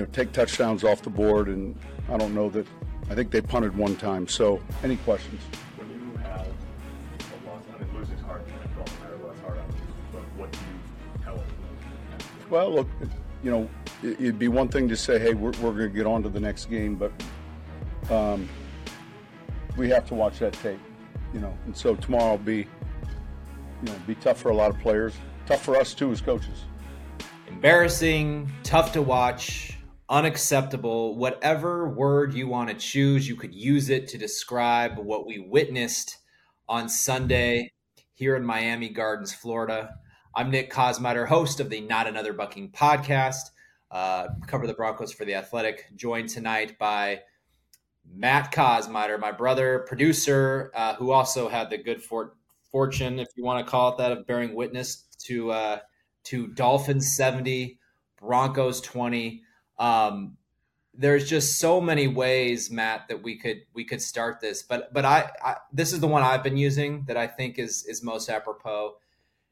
you know, take touchdowns off the board, and I don't know that. I think they punted one time. So, any questions? When you have a loss, I mean, losing's hard. It doesn't matter what's hard. But what do you tell them? Well, look, you know, it- it'd be one thing to say, hey, we're, we're going to get on to the next game, but um, we have to watch that tape, you know. And so tomorrow will be, you know, be tough for a lot of players, tough for us too as coaches. Embarrassing, tough to watch, unacceptable, whatever word you want to choose, you could use it to describe what we witnessed on Sunday here in Miami Gardens, Florida. I'm Nick Kosmider, host of the Not Another Bucking podcast. Uh, cover the Broncos for the Athletic. Joined tonight by Matt Kosmider, my brother, producer, uh, who also had the good for- fortune, if you want to call it that, of bearing witness to uh, to Dolphins 70, Broncos 20. Um, there's just so many ways, Matt, that we could we could start this. But but I, I this is the one I've been using that I think is is most apropos.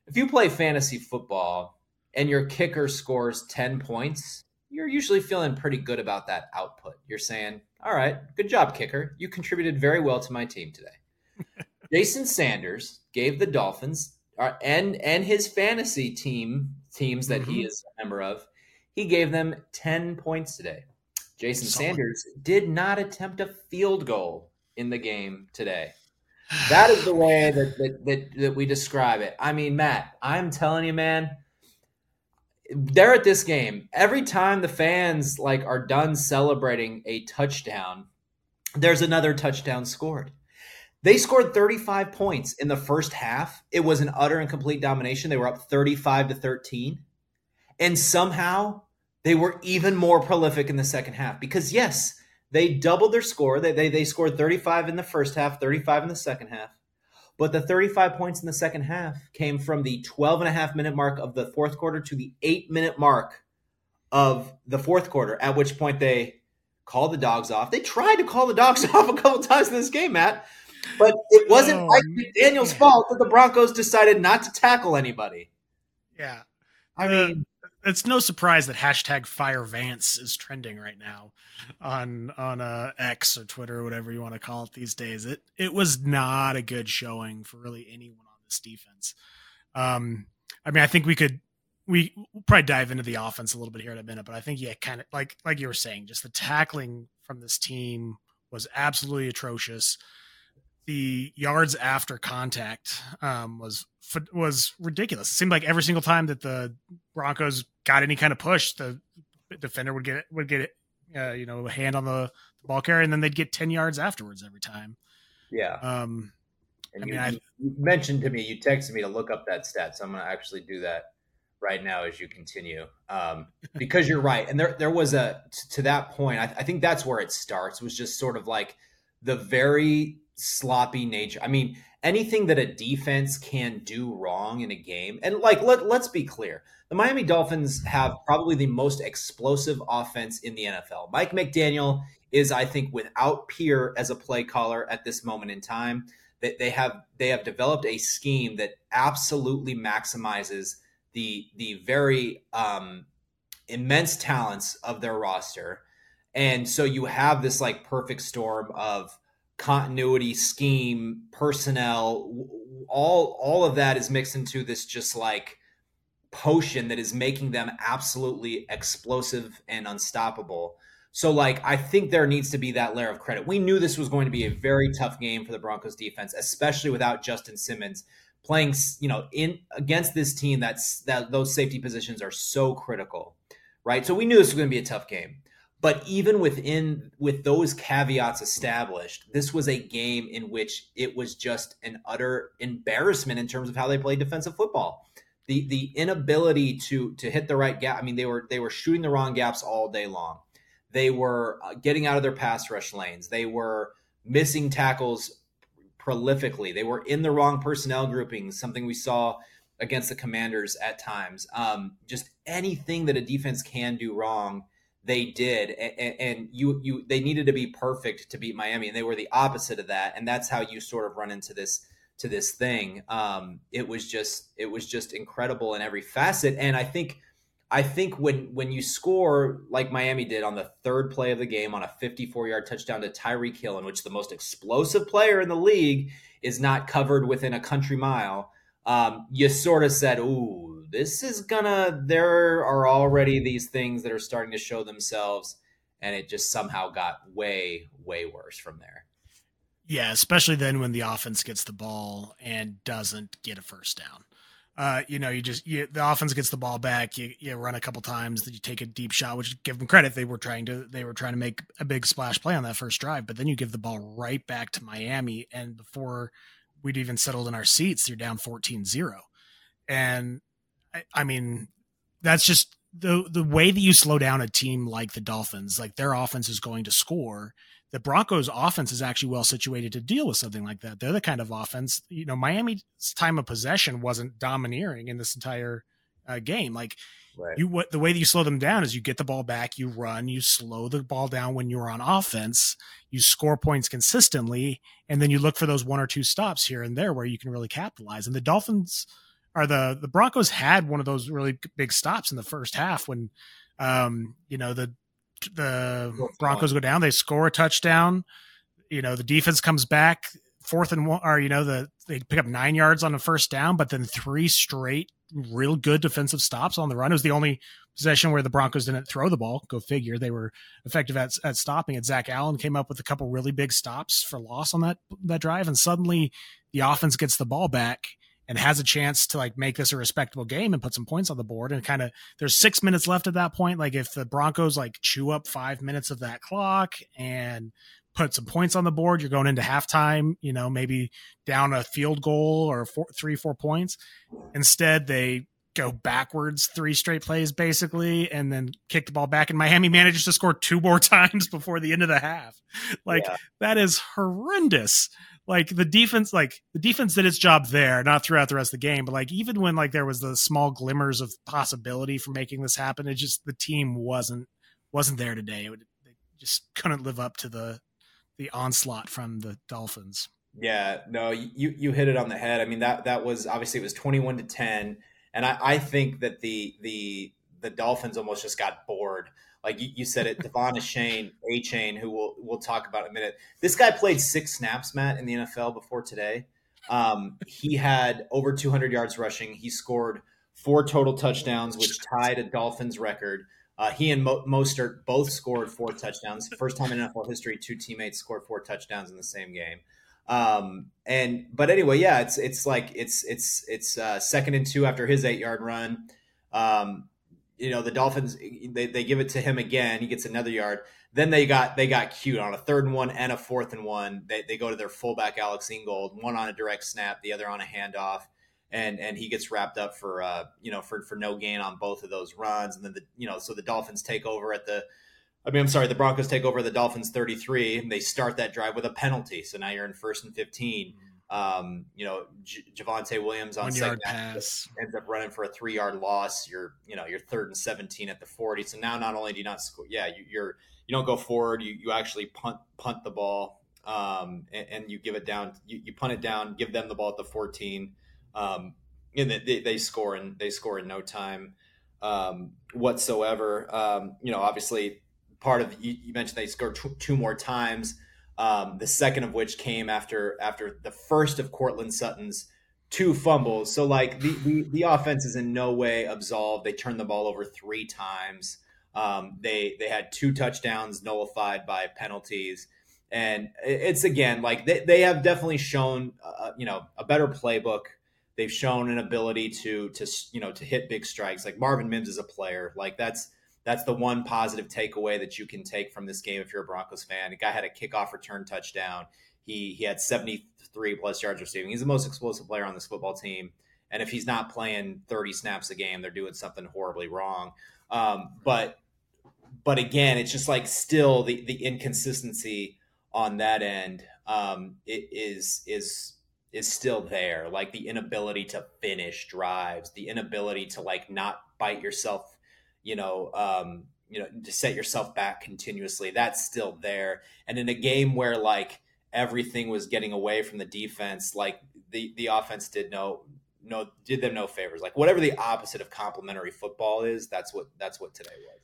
If you play fantasy football and your kicker scores 10 points, you're usually feeling pretty good about that output. You're saying, "All right, good job, kicker. You contributed very well to my team today." Jason Sanders gave the Dolphins uh, and and his fantasy team teams that he is a member of, he gave them 10 points today. Jason Solid. Sanders did not attempt a field goal in the game today. That is the way that, that, that, that we describe it. I mean, Matt, I'm telling you, man, they're at this game. Every time the fans like are done celebrating a touchdown, there's another touchdown scored. They scored 35 points in the first half. It was an utter and complete domination. They were up 35 to 13. And somehow they were even more prolific in the second half because, yes, they doubled their score. They, they, they scored 35 in the first half, 35 in the second half. But the 35 points in the second half came from the 12 and a half minute mark of the fourth quarter to the eight minute mark of the fourth quarter, at which point they called the dogs off. They tried to call the dogs off a couple times in this game, Matt. But it wasn't Oh, Mike McDaniel's fault that the Broncos decided not to tackle anybody. Yeah. I mean, It's no surprise that hashtag Fire Vance is trending right now on on uh, X or Twitter or whatever you want to call it these days. It it was not a good showing for really anyone on this defense. Um, I mean, I think we could we we'll probably dive into the offense a little bit here in a minute, but I think yeah, kind of like like you were saying, just the tackling from this team was absolutely atrocious. The yards after contact um, was was ridiculous. It seemed like every single time that the Broncos got any kind of push, the defender would get would get uh, you know a hand on the ball carrier, and then they'd get ten yards afterwards every time. yeah. Um, And I you, mean, I- you mentioned to me, you texted me to look up that stat, so I'm going to actually do that right now as you continue, um, because you're right. And there, there was a to that point. I, I think that's where it starts. Was just sort of like the very sloppy nature. I mean, anything that a defense can do wrong in a game, and like let let's be clear, the Miami Dolphins have probably the most explosive offense in the NFL. Mike McDaniel is, I think, without peer as a play caller at this moment in time that they have they have developed a scheme that absolutely maximizes the the very um, immense talents of their roster, and so you have this like perfect storm of continuity, scheme, personnel, all all of that is mixed into this just like potion that is making them absolutely explosive and unstoppable. So, like, I think there needs to be that layer of credit. We knew this was going to be a very tough game for the Broncos defense, especially without Justin Simmons playing, you know, in against this team. That's that those safety positions are so critical, right? So we knew this was going to be a tough game. But even within with those caveats established, this was a game in which it was just an utter embarrassment in terms of how they played defensive football. The the inability to to hit the right gap. I mean, they were they were shooting the wrong gaps all day long. They were uh, getting out of their pass rush lanes. They were missing tackles prolifically. They were in the wrong personnel groupings, something we saw against the Commanders at times. Um, just anything that a defense can do wrong, they did, and, and you you they needed to be perfect to beat Miami, and they were the opposite of that. And that's how you sort of run into this to this thing. Um, it was just it was just incredible in every facet, and I think I think when when you score like Miami did on the third play of the game on a 54 yard touchdown to Tyreek Hill, in which the most explosive player in the league is not covered within a country mile, um, you sort of said, "Ooh, this is gonna." There are already these things that are starting to show themselves, and it just somehow got way way worse from there. Yeah, especially then when the offense gets the ball and doesn't get a first down. Uh, you know, you just you, the offense gets the ball back. You, you run a couple times, then you take a deep shot, which give them credit. They were trying to they were trying to make a big splash play on that first drive, but then you give the ball right back to Miami, and before we'd even settled in our seats, you're down 14-0. and I, I mean that's just the the way that you slow down a team like the Dolphins. Like their offense is going to score, the Broncos offense is actually well situated to deal with something like that. They're the kind of offense, you know, Miami's time of possession wasn't domineering in this entire uh, game. Like right. you, what the way that you slow them down is you get the ball back, you run, you slow the ball down when you're on offense, you score points consistently, and then you look for those one or two stops here and there where you can really capitalize. And the Dolphins are the the Broncos had one of those really big stops in the first half when, um, you know, the the Broncos go down, they score a touchdown. You know, the defense comes back fourth and one, or you know, the they pick up nine yards on the first down, but then three straight real good defensive stops on the run. It was the only possession where the Broncos didn't throw the ball. Go figure. They were effective at, at stopping it. Zach Allen came up with a couple really big stops for loss on that that drive, and suddenly the offense gets the ball back and has a chance to like make this a respectable game and put some points on the board. And kind of there's six minutes left at that point. Like if the Broncos like chew up five minutes of that clock and put some points on the board, you're going into halftime, you know, maybe down a field goal or four, three, four points. Instead, they go backwards three straight plays basically and then kick the ball back and Miami manages to score two more times before the end of the half. Like yeah. that is horrendous like the defense like the defense did its job there not throughout the rest of the game but like even when like there was the small glimmers of possibility for making this happen it just the team wasn't wasn't there today. It, would, just couldn't live up to the the onslaught from the dolphins. Yeah no you you hit it on the head. I mean that that was obviously it was 21 to 10 and i i think that the the the dolphins almost just got bored like you, you said it, De'Von Achane, A Chain, who we'll we'll talk about in a minute. This guy played six snaps, Matt, in the NFL before today. Um, he had over 200 yards rushing. He scored four total touchdowns, which tied a Dolphins record. Uh, he and Mo- Mostert both scored four touchdowns. First time in NFL history, two teammates scored four touchdowns in the same game. Um, and but anyway, yeah, it's it's like it's it's it's uh, second and two after his eight yard run. Um, you know the Dolphins they, they give it to him again. He gets another yard. Then they got they got cute on a third and one and a fourth and one. They, they go to their fullback Alex Ingold, one on a direct snap, the other on a handoff, and and he gets wrapped up for uh you know for for no gain on both of those runs. And then the you know so the Dolphins take over at the I mean I'm sorry the Broncos take over the Dolphins 33 and they start that drive with a penalty. So now you're in first and 15. Um, you know, J- Javonte Williams on One second pass ends up running for a three yard loss. You're, you know, you're third and 17 at the 40. So now not only do you not score, yeah, you, you're, you don't go forward. You, you actually punt, punt the ball. Um, and, and, you give it down, you, you, punt it down, give them the ball at the 14. Um, and they, they score and they score in no time, um, whatsoever. Um, you know, obviously part of, you, you mentioned they scored two more times um, the second of which came after after the first of Courtland Sutton's two fumbles. So like the, the, the offense is in no way absolved. They turned the ball over three times. Um, they they had two touchdowns nullified by penalties, and it's again like they, they have definitely shown uh, you know a better playbook. They've shown an ability to to you know to hit big strikes. Like Marvin Mims is a player. Like that's that's the one positive takeaway that you can take from this game if you're a Broncos fan. The guy had a kickoff return touchdown. He he had 73 plus yards receiving. He's the most explosive player on this football team. And if he's not playing 30 snaps a game, they're doing something horribly wrong. Um, but but again, it's just like still the the inconsistency on that end um, it is is is still there. Like the inability to finish drives, the inability to like not bite yourself you know, um, you know, to set yourself back continuously. That's still there. And in a game where like everything was getting away from the defense, like the the offense did no no did them no favors. Like whatever the opposite of complimentary football is, that's what that's what today was.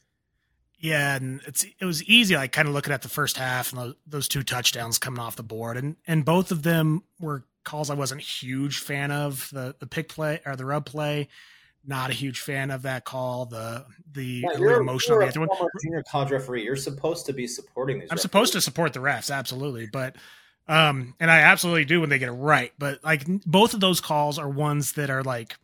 Yeah, and it's it was easy, like kind of looking at the first half and those, two touchdowns coming off the board, and and both of them were calls I wasn't huge fan of. The the pick play or the rub play, not a huge fan of that call. The the Yeah, yeah, you're, emotion you're the other one. former junior college referee. You're supposed to be supporting these. I'm supposed to support the refs, absolutely, but um, and I absolutely do when they get it right. But like both of those calls are ones that are like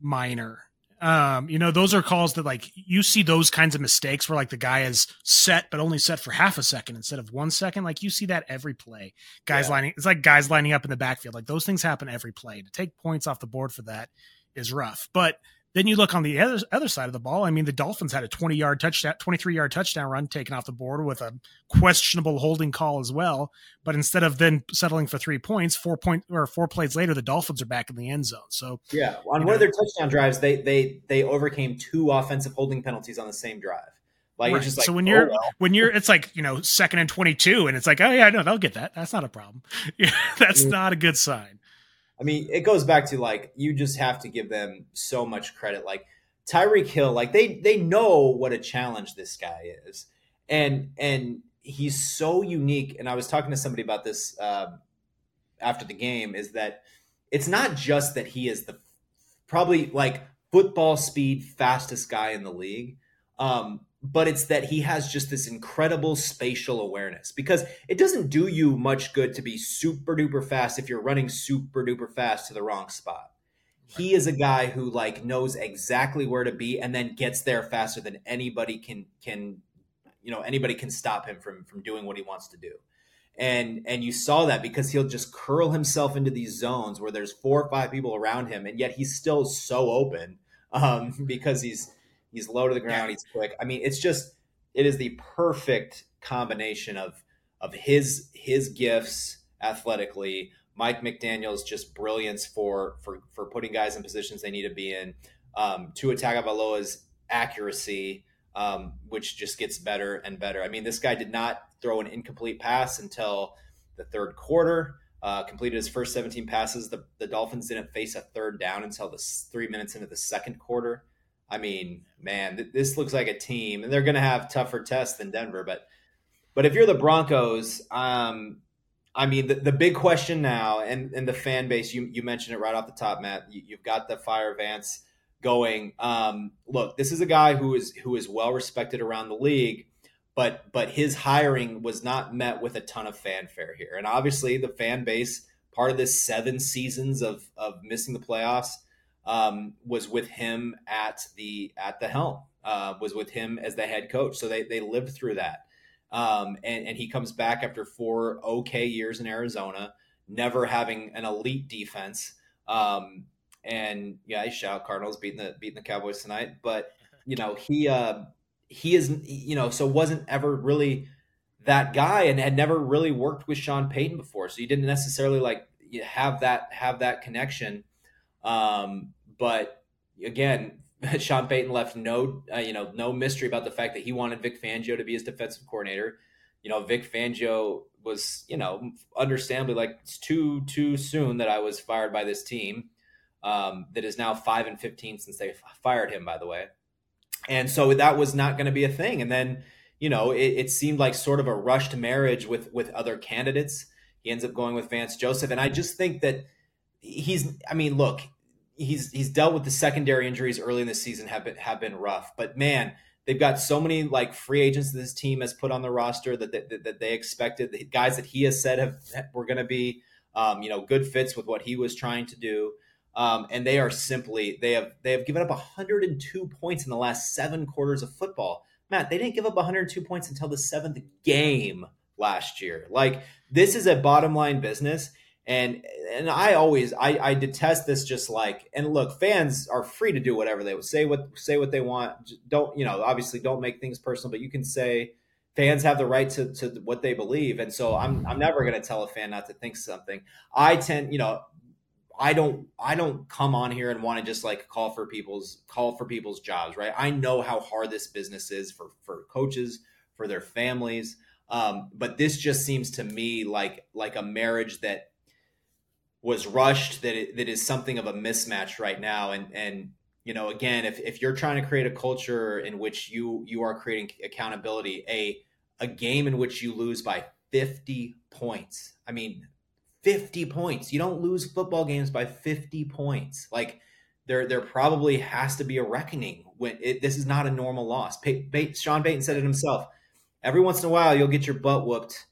minor. Um, you know, those are calls that like you see those kinds of mistakes where like the guy is set but only set for half a second instead of one second. Like you see that every play. Guys Yeah. lining, it's like guys lining up in the backfield. Like those things happen every play. To take points off the board for that is rough. But then you look on the other other side of the ball. I mean, the Dolphins had a 20 yard touchdown, 23 yard touchdown run taken off the board with a questionable holding call as well. But instead of then settling for three points, four point or four plays later, the Dolphins are back in the end zone. So Yeah, on one of their touchdown drives, they they they overcame two offensive holding penalties on the same drive. Like Right. just like So when oh, you're- well. when you're, it's like you know, second and 22, and it's like, oh yeah, no, they'll get that. That's not a problem. Yeah, that's Mm. not a good sign. I mean, it goes back to like you just have to give them so much credit. Like Tyreek Hill, like they they know what a challenge this guy is, and and he's so unique. And I was talking to somebody about this um, after the game. Is that it's not just that he is the probably like football speed fastest guy in the league. Um, but it's that he has just this incredible spatial awareness because it doesn't do you much good to be super duper fast if you're running super duper fast to the wrong spot. He is a guy who like knows exactly where to be and then gets there faster than anybody can can you know anybody can stop him from from doing what he wants to do. And and you saw that because he'll just curl himself into these zones where there's four or five people around him and yet he's still so open um, because he's he's low to the ground, he's quick. I mean, it's just it is the perfect combination of of his his gifts athletically, Mike McDaniel's just brilliance for for for putting guys in positions they need to be in, um, Tua Tagovailoa's accuracy, um, which just gets better and better. I mean, this guy did not throw an incomplete pass until the third quarter. Uh, completed his first 17 passes. The, the Dolphins didn't face a third down until the three minutes into the second quarter. I mean, man, th- this looks like a team, and they're going to have tougher tests than Denver. But, but if you're the Broncos, um, I mean, the, the big question now, and, and the fan base, you you mentioned it right off the top, Matt. You, you've got the Fire Vance going. Um, look, this is a guy who is who is well respected around the league, but but his hiring was not met with a ton of fanfare here, and obviously the fan base, part of this seven seasons of of missing the playoffs um, was with him at the at the helm. Uh, was with him as the head coach, so they they lived through that. Um, and, and he comes back after four okay years in Arizona, never having an elite defense. Um, and yeah, I shout Cardinals beating the beating the Cowboys tonight. But you know he uh, he is you know so wasn't ever really that guy and had never really worked with Sean Payton before, so you didn't necessarily like have that have that connection. Um, but again, Sean Payton left no, uh, you know, no mystery about the fact that he wanted Vic Fangio to be his defensive coordinator. You know, Vic Fangio was, you know, understandably like it's too too soon that I was fired by this team um, that is now five and fifteen since they fired him. By the way, and so that was not going to be a thing. And then, you know, it, it seemed like sort of a rushed marriage with with other candidates. He ends up going with Vance Joseph, and I just think that he's. I mean, look, he's he's dealt with the secondary injuries early in the season have been have been rough. But man, they've got so many like free agents that this team has put on the roster that that, that they expected. The guys that he has said have were going to be um, you know good fits with what he was trying to do. Um, and they are simply they have they have given up 102 points in the last seven quarters of football. Matt, they didn't give up 102 points until the seventh game last year. Like this is a bottom line business and and I always I, I detest this just like and look fans are free to do whatever they would say what say what they want. Don't you know obviously don't make things personal but you can say fans have the right to, to what they believe. And so I'm I'm never going to tell a fan not to think something. I tend you know I don't I don't come on here and want to just like call for people's call for people's jobs right? I know how hard this business is for for coaches for their families. Um, but this just seems to me like like a marriage that was rushed that it, that is something of a mismatch right now. And and you know again if, if you're trying to create a culture in which you you are creating accountability a a game in which you lose by 50 points. I mean 50 points. You don't lose football games by 50 points. Like there there probably has to be a reckoning when it, this is not a normal loss. Pay, sean payton said it himself every once in a while you'll get your butt whooped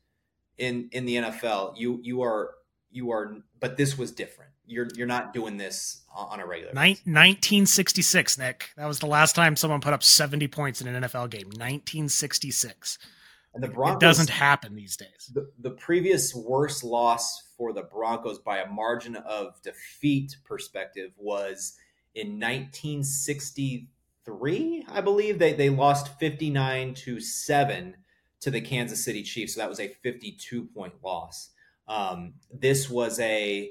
in in the nfl you you are you are but this was different. You're you're not doing this on a regular Nin- 1966 nick. That was the last time someone put up 70 points in an nfl game. 1966 and the broncos it doesn't happen these days. The, the previous worst loss for the broncos by a margin of defeat perspective was in 1963 i believe. They, they lost 59 to 7 to the kansas city chiefs. So that was a 52 point loss um, this was a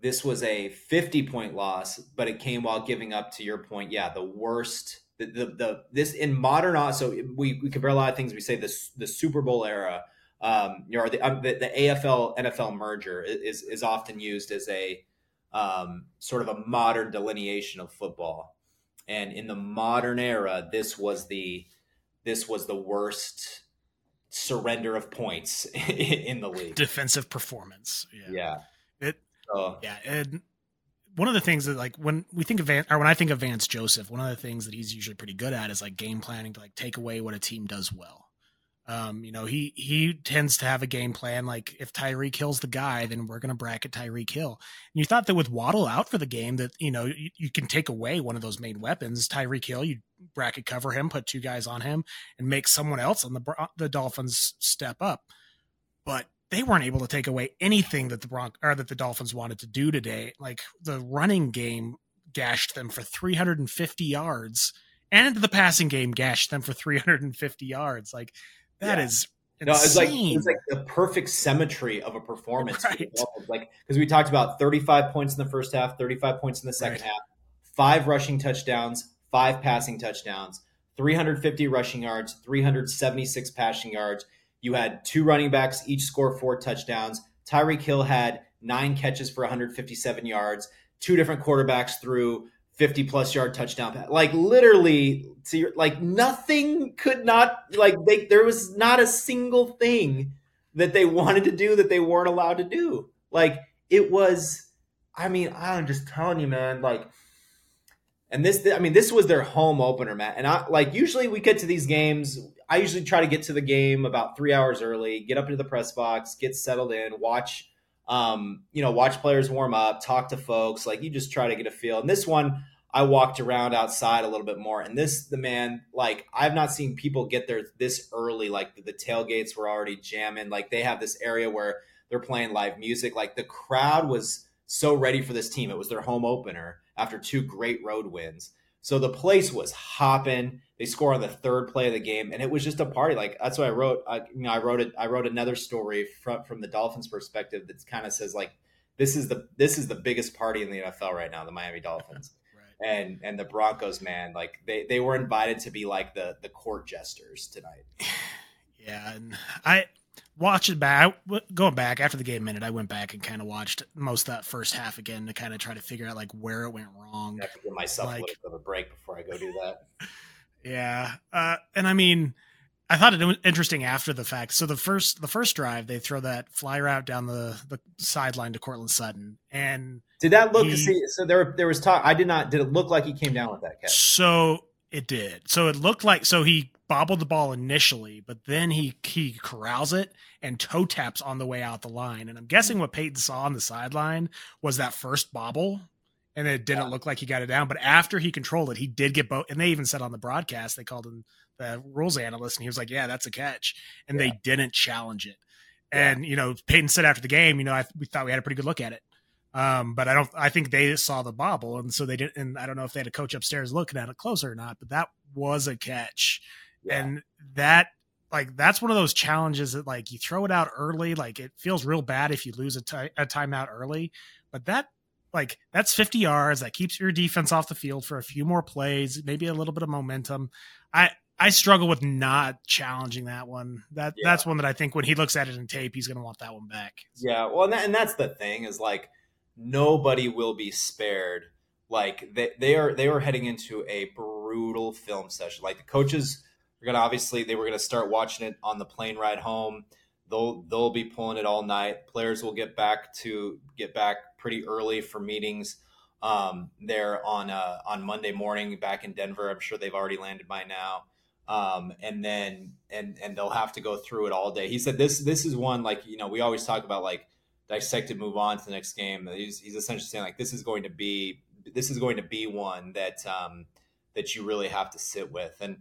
this was a 50 point loss, but it came while giving up to your point. Yeah, the worst. The, the, the this in modern so we, we compare a lot of things. We say this the Super Bowl era, um, you know, the, um, the, the AFL NFL merger is is often used as a um, sort of a modern delineation of football. And in the modern era, this was the this was the worst surrender of points in the league. Defensive performance. Yeah. yeah. It uh, yeah, and one of the things that like when we think of Van, or when I think of Vance Joseph, one of the things that he's usually pretty good at is like game planning to like take away what a team does well. Um, you know, he he tends to have a game plan like if Tyreek Hill's the guy, then we're going to bracket Tyreek Hill. And you thought that with Waddle out for the game, that you know you, you can take away one of those main weapons, Tyreek Hill. You bracket cover him, put two guys on him, and make someone else on the the Dolphins step up. But they weren't able to take away anything that the Bronc or that the Dolphins wanted to do today. Like the running game gashed them for 350 yards, and the passing game gashed them for 350 yards. Like that yeah. is no, it's like it's like the perfect symmetry of a performance. Right. Like because we talked about 35 points in the first half, 35 points in the second right. half, five rushing touchdowns, five passing touchdowns, 350 rushing yards, 376 passing yards. You had two running backs each score four touchdowns. Tyreek Hill had nine catches for 157 yards. Two different quarterbacks threw 50 plus yard touchdown pass. Like literally, so like nothing could not like they there was not a single thing that they wanted to do that they weren't allowed to do. Like it was, I mean, I'm just telling you, man. Like, and this, I mean, this was their home opener, Matt. And I like usually we get to these games. I usually try to get to the game about three hours early, get up into the press box, get settled in, watch um, you know, watch players warm up, talk to folks. Like you just try to get a feel. And this one, I walked around outside a little bit more. And this, the man, like I've not seen people get there this early. Like the, the tailgates were already jamming. Like they have this area where they're playing live music. Like the crowd was so ready for this team. It was their home opener after two great road wins. So the place was hopping. They score on the third play of the game, and it was just a party. Like that's what I wrote. I, you know, I wrote it. I wrote another story from from the Dolphins' perspective that kind of says like this is the this is the biggest party in the NFL right now. The Miami Dolphins. And and the Broncos, man, like they, they were invited to be like the the court jesters tonight. Yeah, and I watching back, going back after the game minute, I went back and kind of watched most of that first half again to kind of try to figure out like where it went wrong. I have to give myself like, a little bit of a break before I go do that. Yeah, uh, and I mean, I thought it was interesting after the fact. So the first the first drive, they throw that fly route down the the sideline to Courtland Sutton, and did that look? He, see, so there there was talk. I did not. Did it look like he came down with that catch? So it did. So it looked like so he bobbled the ball initially, but then he he corrals it and toe taps on the way out the line. And I'm guessing what Payton saw on the sideline was that first bobble, and it didn't yeah. look like he got it down. But after he controlled it, he did get both. And they even said on the broadcast they called him the rules analyst, and he was like, "Yeah, that's a catch," and yeah. they didn't challenge it. And you know, Payton said after the game, you know, I, we thought we had a pretty good look at it. Um, but I don't. I think they saw the bobble, and so they didn't. And I don't know if they had a coach upstairs looking at it closer or not. But that was a catch yeah. and that like that's one of those challenges that like you throw it out early like it feels real bad if you lose a, t- a timeout early but that like that's 50 yards that keeps your defense off the field for a few more plays maybe a little bit of momentum i i struggle with not challenging that one that yeah. that's one that i think when he looks at it in tape he's going to want that one back yeah well and, that, and that's the thing is like nobody will be spared. Like they, they are they were heading into a brutal film session. Like the coaches are gonna obviously they were gonna start watching it on the plane ride home. They'll they'll be pulling it all night. Players will get back to get back pretty early for meetings um, there on uh, on Monday morning back in Denver. I'm sure they've already landed by now. Um, and then and and they'll have to go through it all day. He said this this is one like you know we always talk about like dissect it, move on to the next game. He's, he's essentially saying like this is going to be this is going to be one that um, that you really have to sit with. And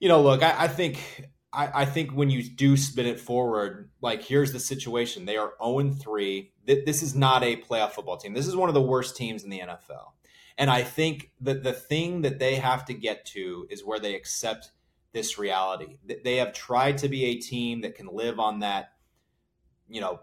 you know, look, I, I think I, I, think when you do spin it forward, like here's the situation: they are zero oh three. This is not a playoff football team. This is one of the worst teams in the NFL. And I think that the thing that they have to get to is where they accept this reality. They have tried to be a team that can live on that, you know,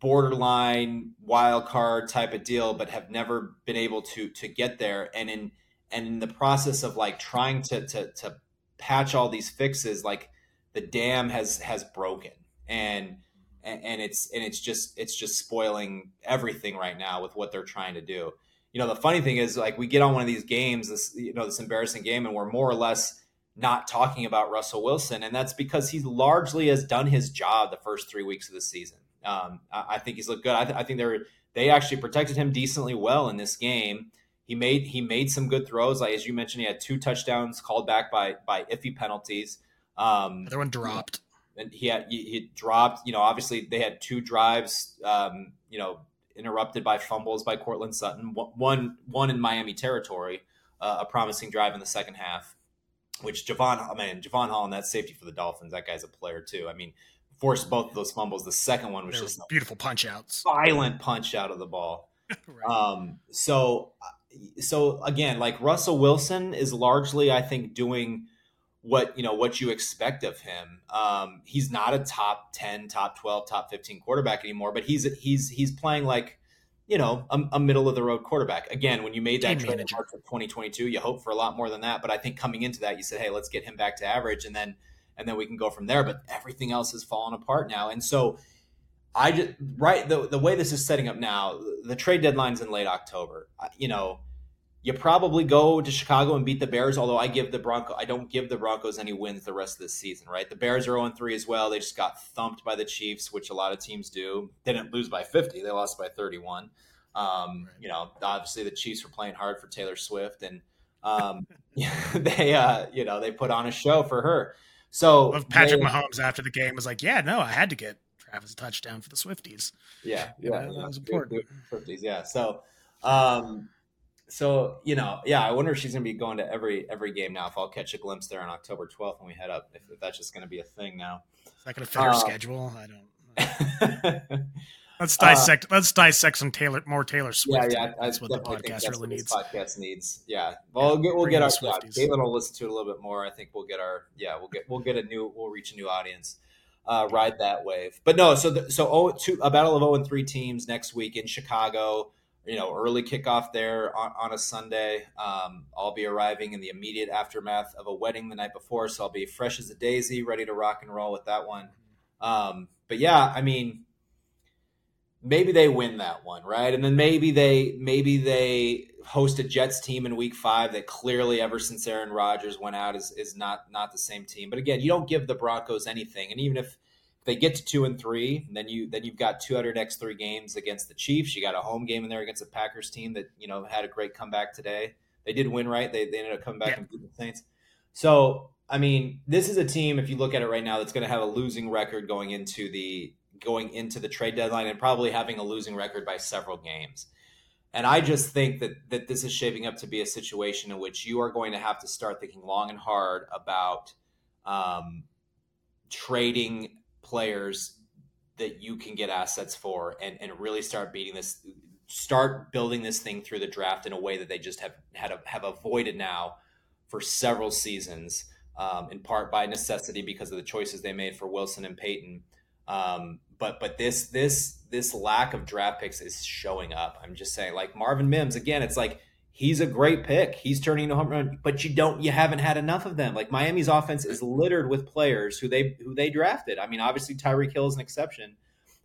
borderline wild card type of deal, but have never been able to to get there. And in and in the process of like trying to to to patch all these fixes, like the dam has has broken and and it's and it's just it's just spoiling everything right now with what they're trying to do. You know, the funny thing is like we get on one of these games, this you know, this embarrassing game, and we're more or less not talking about Russell Wilson, and that's because he largely has done his job the first three weeks of the season. Um, I, I, think he's looked good. I, th- I think they're they actually protected him decently well in this game. He made he made some good throws. Like as you mentioned, he had two touchdowns called back by by iffy penalties. Um, Other one dropped. And he had he, he, dropped. You know, obviously they had two drives. Um, you know, interrupted by fumbles by Courtland Sutton. One one in Miami territory. Uh, a promising drive in the second half, which Jevon, I mean, Hall, and that safety for the Dolphins. That guy's a player too. I mean, forced both of those fumbles. The second one was They're just beautiful punch outs, violent punch out of the ball. right. Um, so, so again, like Russell Wilson is largely, I think, doing what you know what you expect of him. Um, he's not a top ten, top twelve, top fifteen quarterback anymore, but he's he's he's playing like you know a, a middle of the road quarterback. Again, when you made that trade in March of 2022, you hope for a lot more than that. But I think coming into that, you said, hey, let's get him back to average, and then and then we can go from there. But everything else has fallen apart now, and so I just right the the way this is setting up now, the trade deadline's in late October. You know, you probably go to Chicago and beat the Bears. Although I give the Bronco, I don't give the Broncos any wins the rest of this season. Right, the Bears are zero oh three as well. They just got thumped by the Chiefs, which a lot of teams do. They didn't lose by fifty; they lost by thirty one. Um, you know, obviously the Chiefs were playing hard for Taylor Swift, and um, they, uh, you know, they put on a show for her. So Patrick they, Mahomes after the game was like, "Yeah, no, I had to get Travis a touchdown for the Swifties." Yeah, yeah, that was important. Swifties, yeah. So, um, so you know, yeah, I wonder if she's going to be going to every every game now. If I'll catch a glimpse there on October 12th when we head up, if, if that's just going to be a thing now. Is that going to fit her uh, schedule? I don't. Let's uh, dissect. Uh, let's dissect some Taylor, more Taylor Swift. Yeah, yeah, that's what the podcast really needs. podcast needs. Yeah, well, we'll get, we'll get our. Yeah, Caitlin will listen to it a little bit more. I think we'll get our. Yeah, we'll get we'll get a new. We'll reach a new audience. Uh, ride that wave. But no, so the, so oh, two, a battle of zero and three teams next week in Chicago. You know, early kickoff there on, on a Sunday. Um, I'll be arriving in the immediate aftermath of a wedding the night before, so I'll be fresh as a daisy, ready to rock and roll with that one. Um, but yeah, I mean maybe they win that one, right? And then maybe they maybe they host a Jets team in week five that clearly ever since Aaron Rodgers went out is is not not the same team. But again, you don't give the Broncos anything. And even if they get to two and three, then you then you've got two hundred next three games against the Chiefs. You got a home game in there against the Packers team that, you know, had a great comeback today. They did win, right? They, they ended up coming back yeah. and beat the Saints. So I mean, this is a team, if you look at it right now, that's going to have a losing record going into the going into the trade deadline and probably having a losing record by several games. And I just think that that this is shaping up to be a situation in which you are going to have to start thinking long and hard about um, trading players that you can get assets for and, and really start beating this start building this thing through the draft in a way that they just have had a, have avoided now for several seasons um, in part by necessity because of the choices they made for Wilson and Payton um, but but this this this lack of draft picks is showing up. I'm just saying, like Marvin Mims again. It's like he's a great pick. He's turning into a home run, but you don't you haven't had enough of them. Like Miami's offense is littered with players who they who they drafted. I mean, obviously Tyreek Hill is an exception,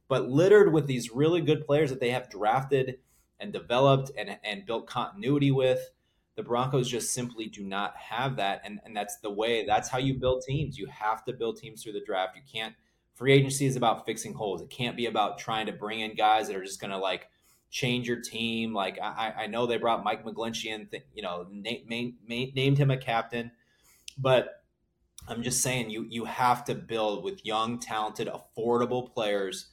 but littered with these really good players that they have drafted and developed and and built continuity with. The Broncos just simply do not have that, and and that's the way. That's how you build teams. You have to build teams through the draft. You can't. Free agency is about fixing holes. It can't be about trying to bring in guys that are just going to like change your team. Like I, I know they brought Mike McGlinchey in, you know, named him a captain, but I'm just saying you you have to build with young, talented, affordable players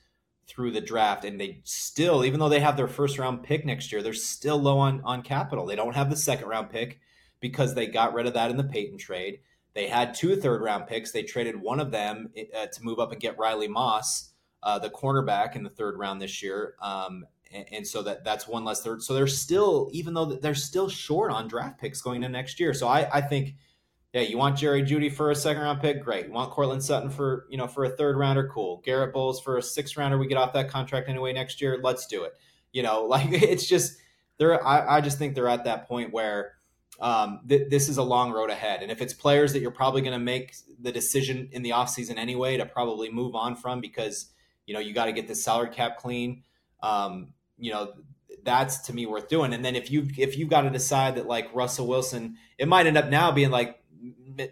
through the draft, and they still, even though they have their first round pick next year, they're still low on on capital. They don't have the second round pick because they got rid of that in the Payton trade. They had two third round picks. They traded one of them uh, to move up and get Riley Moss, uh, the cornerback, in the third round this year. Um, and, and, so that that's one less third. So they're still, even though they're still short on draft picks going into next year. So I, I think yeah, you want Jerry Jeudy for a second round pick? Great. You want Courtland Sutton for, you know, for a third rounder? Cool. Garett Bolles for a sixth rounder. We get off that contract anyway next year. Let's do it. You know, like it's just they're I, I just think they're at that point where um, th- this is a long road ahead. And if it's players that you're probably going to make the decision in the offseason anyway to probably move on from because, you know, you got to get the salary cap clean, um, you know, that's to me worth doing. And then if you if you've got to decide that like Russell Wilson, it might end up now being like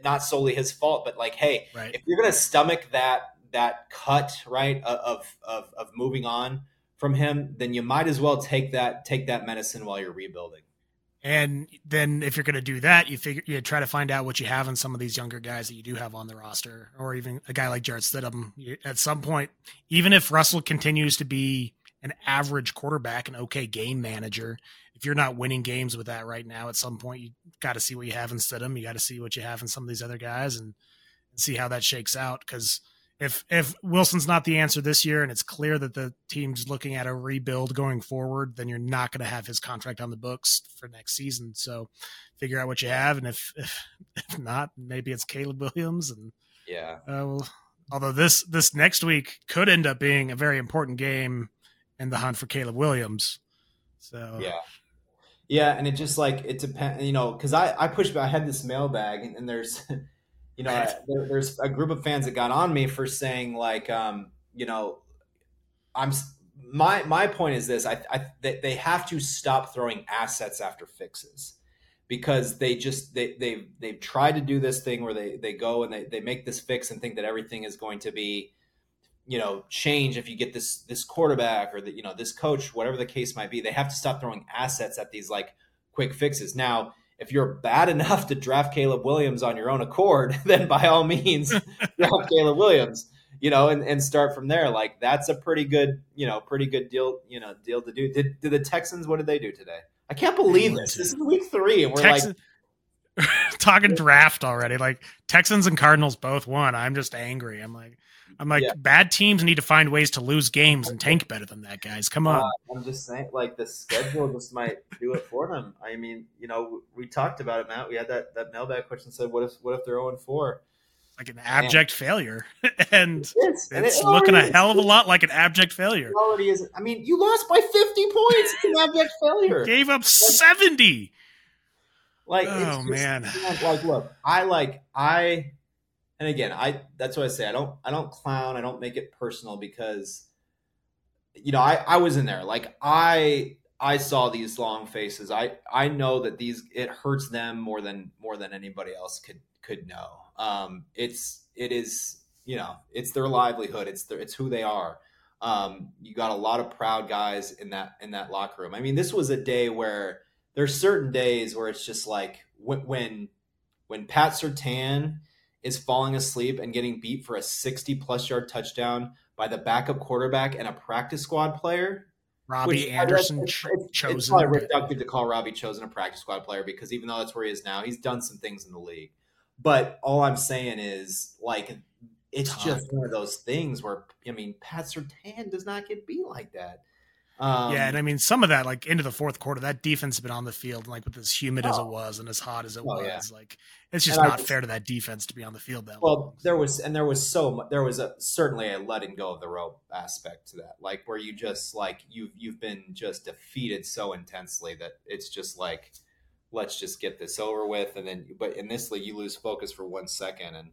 not solely his fault, but like, hey, right. if you're going to stomach that that cut right of, of of moving on from him, then you might as well take that take that medicine while you're rebuilding. And then if you're going to do that, you figure you try to find out what you have in some of these younger guys that you do have on the roster, or even a guy like Jarrett Stidham. At some point, even if Russell continues to be an average quarterback, an okay game manager, if you're not winning games with that right now, at some point you got to see what you have in Stidham. You got to see what you have in some of these other guys and, and see how that shakes out. Because if if Wilson's not the answer this year, and it's clear that the team's looking at a rebuild going forward, then you're not going to have his contract on the books for next season. So figure out what you have, and if if, if not, maybe it's Caleb Williams. And yeah, uh, well, although this this next week could end up being a very important game in the hunt for Caleb Williams. So yeah, yeah, and it just like it depends, you know, because I I pushed. I had this mailbag, and, and there's, you know, there, there's a group of fans that got on me for saying like, um, you know, I'm my my point is this: I, I they, they have to stop throwing assets after fixes because they just they they've they've tried to do this thing where they they go and they they make this fix and think that everything is going to be you know change if you get this this quarterback or that you know this coach whatever the case might be. They have to stop throwing assets at these like quick fixes. Now if you're bad enough to draft Caleb Williams on your own accord then by all means draft Caleb Williams you know and, and start from there. Like that's a pretty good you know pretty good deal you know deal to do. Did, did the Texans what did they do today? I can't believe this. this is week 3 and we're Texans- like talking draft already. Like Texans and Cardinals both won. I'm just angry. I'm like I'm like, yeah. bad teams need to find ways to lose games and tank better than that, guys. Come on. Uh, I'm just saying, like the schedule just might do it for them. I mean, you know, we talked about it, Matt. We had that that mailbag question said, "What if what if they're 0 4?" Like an abject Man. failure, and it it's and it looking a hell of a lot like an abject failure. It already is. I mean, you lost by 50 points. It's an abject failure. Gave up 70. Like, oh just, man. Like, look, I like I and again, I that's what I say. I don't I don't clown. I don't make it personal because you know, I I was in there. Like I I saw these long faces. I I know that these it hurts them more than more than anybody else could could know. Um it's it is, you know, it's their livelihood. It's their, it's who they are. Um you got a lot of proud guys in that in that locker room. I mean, this was a day where there's certain days where it's just like when when when Pat Surtain is falling asleep and getting beat for a 60 plus yard touchdown by the backup quarterback and a practice squad player. Robbie Anderson it's, it's, chosen. It's probably reductive to call Robbie Chosen a practice squad player because even though that's where he is now, he's done some things in the league. But all I'm saying is, like, it's just one of those things where I mean, Pat Surtain does not get beat like that. Um, yeah, and I mean some of that, like into the fourth quarter, that defense has been on the field, like with as humid oh, as it oh. was and as hot as it oh, was, yeah. like it's just and not fair to that defense to be on the field that well. Long. There was and there was so much. There was a certainly a letting go of the rope aspect to that, like where you just like you've you've been just defeated so intensely that it's just like let's just get this over with, and then but in this league you lose focus for one second, and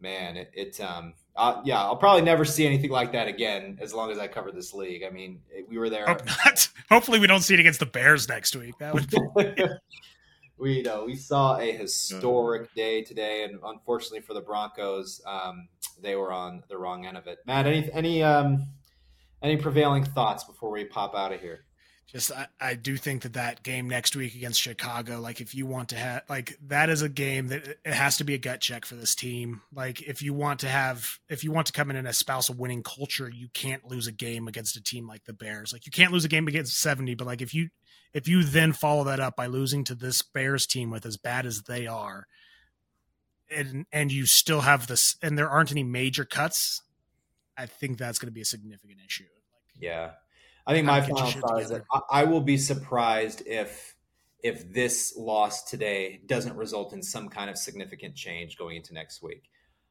man, it, it um uh, yeah, I'll probably never see anything like that again as long as I cover this league. I mean, we were there. Hope not. Hopefully, we don't see it against the Bears next week. That would. Be- we you know we saw a historic day today, and unfortunately for the Broncos, um, they were on the wrong end of it. Matt, any any um, any prevailing thoughts before we pop out of here? Just I, I do think that that game next week against Chicago, like if you want to have like that is a game that it has to be a gut check for this team. Like if you want to have if you want to come in and espouse a winning culture, you can't lose a game against a team like the Bears. Like you can't lose a game against 70, but like if you if you then follow that up by losing to this Bears team with as bad as they are, and and you still have this and there aren't any major cuts, I think that's going to be a significant issue. Like, yeah, I think my final thought is that I, will be surprised if if this loss today doesn't result in some kind of significant change going into next week.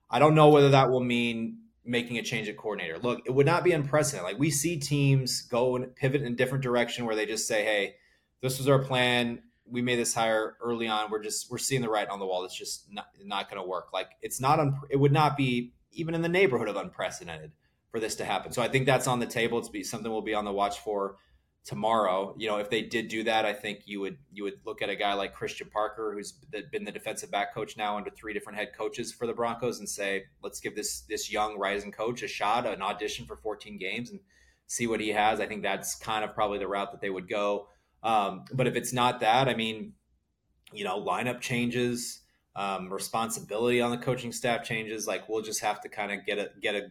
I don't know whether that will mean making a change at coordinator. Look, it would not be unprecedented. Like we see teams go and pivot in a different direction where they just say, "Hey, this was our plan. We made this hire early on. We're just we're seeing the writing on the wall. It's just not not going to work." Like it's not un- it would not be even in the neighborhood of unprecedented for this to happen. So I think that's on the table. It's be something we'll be on the watch for tomorrow. You know, if they did do that, I think you would you would look at a guy like Christian Parker, who's been the defensive back coach now under three different head coaches for the Broncos, and say, let's give this this young rising coach a shot, an audition for 14 games, and see what he has. I think that's kind of probably the route that they would go. Um, but if it's not that, I mean, you know, lineup changes. Um, responsibility on the coaching staff changes. Like we'll just have to kind of get a get a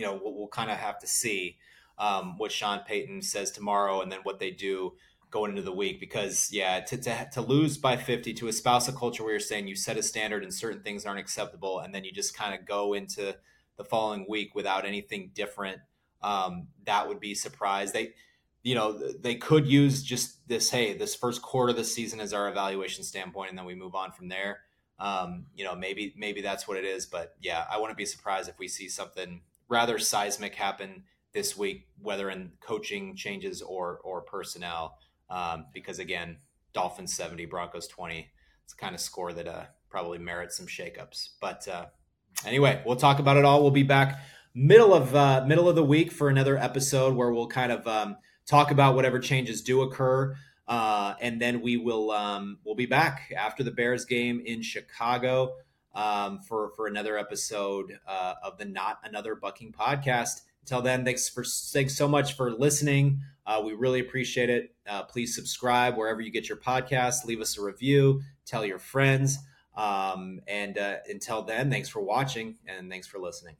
you know, we'll, we'll kind of have to see um, what Sean Payton says tomorrow and then what they do going into the week. Because, yeah, to, to, to lose by 50, to espouse a culture where you're saying you set a standard and certain things aren't acceptable, and then you just kind of go into the following week without anything different, um, that would be surprise. They, you know, they could use just this, hey, this first quarter of the season is our evaluation standpoint, and then we move on from there. Um, you know, maybe maybe that's what it is, but yeah, I wouldn't be surprised if we see something rather seismic happen this week, whether in coaching changes or or personnel. Um, because again, Dolphins seventy, Broncos twenty. It's a kind of score that uh, probably merits some shakeups. But uh, anyway, we'll talk about it all. We'll be back middle of uh, middle of the week for another episode where we'll kind of um, talk about whatever changes do occur. Uh, and then we will um, we'll be back after the Bears game in Chicago um, for for another episode uh, of the Not Another Bucking podcast. Until then, thanks for thanks so much for listening. Uh, we really appreciate it. Uh, please subscribe wherever you get your podcast. Leave us a review. Tell your friends. Um, and uh, until then, thanks for watching and thanks for listening.